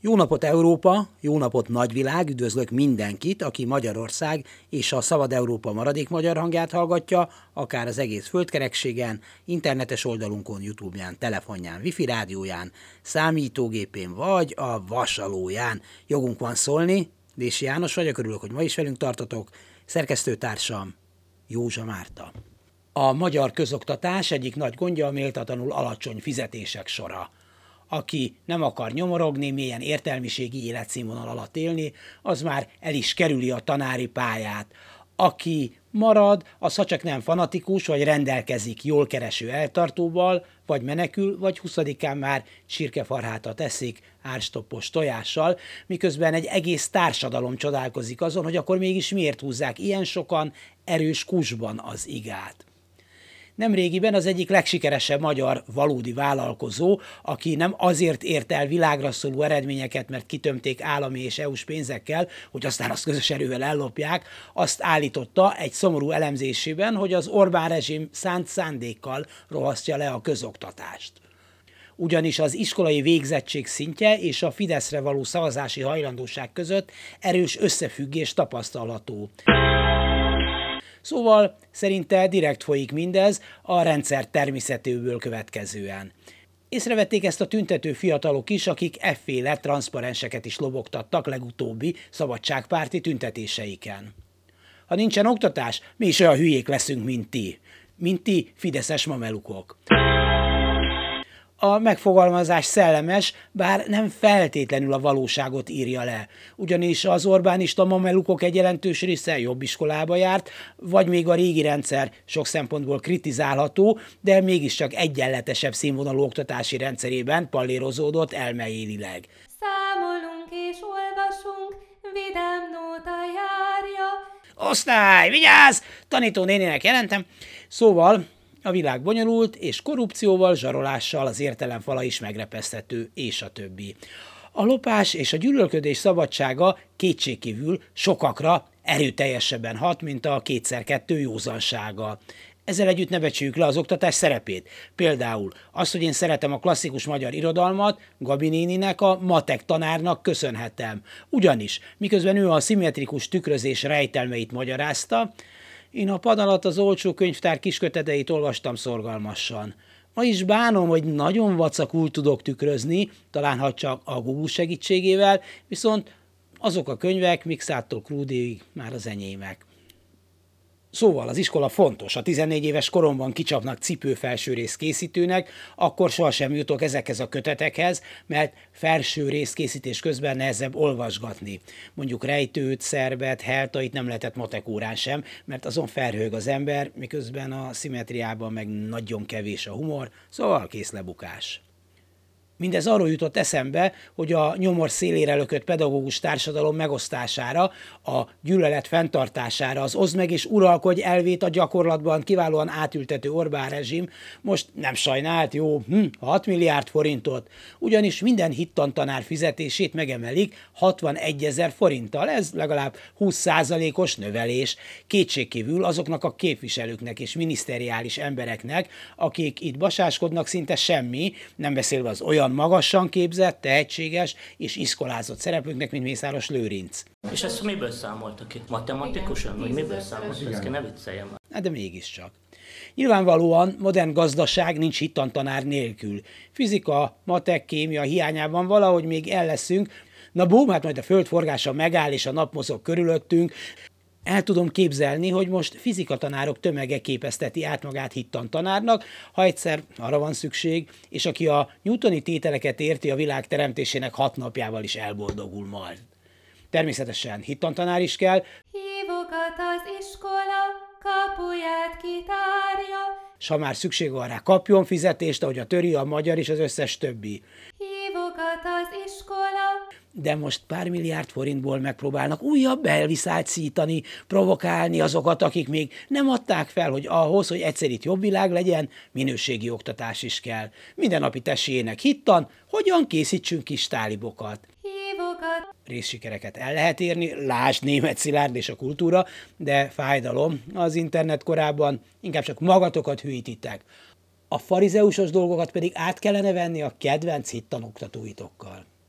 Jó napot Európa, jó napot nagyvilág, üdvözlök mindenkit, aki Magyarország és a Szabad Európa maradék magyar hangját hallgatja, akár az egész földkerekségen, internetes oldalunkon, Youtube-ján, telefonján, wifi rádióján, számítógépén vagy a vasalóján. Jogunk van szólni, Dési János vagyok, örülök, hogy ma is velünk tartotok, szerkesztőtársam Józsa Márta. A magyar közoktatás egyik nagy gondja a méltatlanul alacsony fizetések sora aki nem akar nyomorogni, milyen értelmiségi életszínvonal alatt élni, az már el is kerüli a tanári pályát. Aki marad, az ha csak nem fanatikus, vagy rendelkezik jól kereső eltartóval, vagy menekül, vagy huszadikán már sírkefarhátat eszik árstoppos tojással, miközben egy egész társadalom csodálkozik azon, hogy akkor mégis miért húzzák ilyen sokan erős kusban az igát. Nemrégiben az egyik legsikeresebb magyar valódi vállalkozó, aki nem azért ért el világra szóló eredményeket, mert kitömték állami és EU-s pénzekkel, hogy aztán azt közös erővel ellopják, azt állította egy szomorú elemzésében, hogy az Orbán rezsim szánt szándékkal rohasztja le a közoktatást ugyanis az iskolai végzettség szintje és a Fideszre való szavazási hajlandóság között erős összefüggés tapasztalható. Szóval szerinte direkt folyik mindez a rendszer természetéből következően. Észrevették ezt a tüntető fiatalok is, akik efféle transzparenseket is lobogtattak legutóbbi szabadságpárti tüntetéseiken. Ha nincsen oktatás, mi is olyan hülyék leszünk, mint ti. Mint ti, fideszes mamelukok. A megfogalmazás szellemes, bár nem feltétlenül a valóságot írja le. Ugyanis az Orbánista mamelukok egy jelentős része jobb iskolába járt, vagy még a régi rendszer sok szempontból kritizálható, de mégiscsak egyenletesebb színvonalú oktatási rendszerében pallérozódott elmeélileg. Számolunk és olvasunk, vidám nóta járja. Osztály, vigyázz! Tanító nénének jelentem. Szóval a világ bonyolult, és korrupcióval, zsarolással az értelem fala is megrepeszthető, és a többi. A lopás és a gyűlölködés szabadsága kétségkívül sokakra erőteljesebben hat, mint a kétszer-kettő józansága. Ezzel együtt ne becsüljük le az oktatás szerepét. Például azt, hogy én szeretem a klasszikus magyar irodalmat, Gabi néninek, a matek tanárnak köszönhetem. Ugyanis, miközben ő a szimmetrikus tükrözés rejtelmeit magyarázta, én a pad alatt az olcsó könyvtár kisköteteit olvastam szorgalmasan. Ma is bánom, hogy nagyon vacakul tudok tükrözni, talán ha csak a Google segítségével, viszont azok a könyvek Mixától Krúdiig már az enyémek. Szóval az iskola fontos. Ha 14 éves koromban kicsapnak cipőfelső rész készítőnek, akkor sohasem jutok ezekhez a kötetekhez, mert felső rész készítés közben nehezebb olvasgatni. Mondjuk rejtőt, szerbet, heltait nem lehetett matek sem, mert azon felhőg az ember, miközben a szimetriában meg nagyon kevés a humor, szóval kész lebukás. Mindez arról jutott eszembe, hogy a nyomor szélére lökött pedagógus társadalom megosztására, a gyűlölet fenntartására, az oszd meg és uralkodj elvét a gyakorlatban kiválóan átültető Orbán rezsim. Most nem sajnált, jó, hm, 6 milliárd forintot, ugyanis minden hittantanár fizetését megemelik 61 ezer forinttal, ez legalább 20%-os növelés. Kétségkívül azoknak a képviselőknek és miniszteriális embereknek, akik itt basáskodnak szinte semmi, nem beszélve az olyan olyan magasan képzett, tehetséges és iskolázott szereplőknek, mint Mészáros Lőrinc. És ezt miből számoltak ki? Matematikusan? Vagy miből számoltak? Ezt ne vicceljem Hát de mégiscsak. Nyilvánvalóan modern gazdaság nincs hittantanár nélkül. Fizika, matek, kémia hiányában valahogy még el leszünk, Na bum, hát majd a föld forgása megáll, és a nap mozog körülöttünk, el tudom képzelni, hogy most fizikatanárok tömege képezteti át magát hittan tanárnak, ha egyszer arra van szükség, és aki a newtoni tételeket érti a világ teremtésének hat napjával is elboldogul majd. Természetesen hittantanár is kell. Hívogat az iskola, kapuját kitárja. S ha már szükség van rá, kapjon fizetést, ahogy a töri, a magyar és az összes többi. Hívogat az iskola, de most pár milliárd forintból megpróbálnak újabb elviszált szítani, provokálni azokat, akik még nem adták fel, hogy ahhoz, hogy egyszer itt jobb világ legyen, minőségi oktatás is kell. Mindennapi tessének hittan, hogyan készítsünk kis tálibokat. Hívogat. Részsikereket el lehet érni, lásd német szilárd és a kultúra, de fájdalom. Az internet korában inkább csak magatokat hűítitek. A farizeusos dolgokat pedig át kellene venni a kedvenc hittanoktatóitokkal.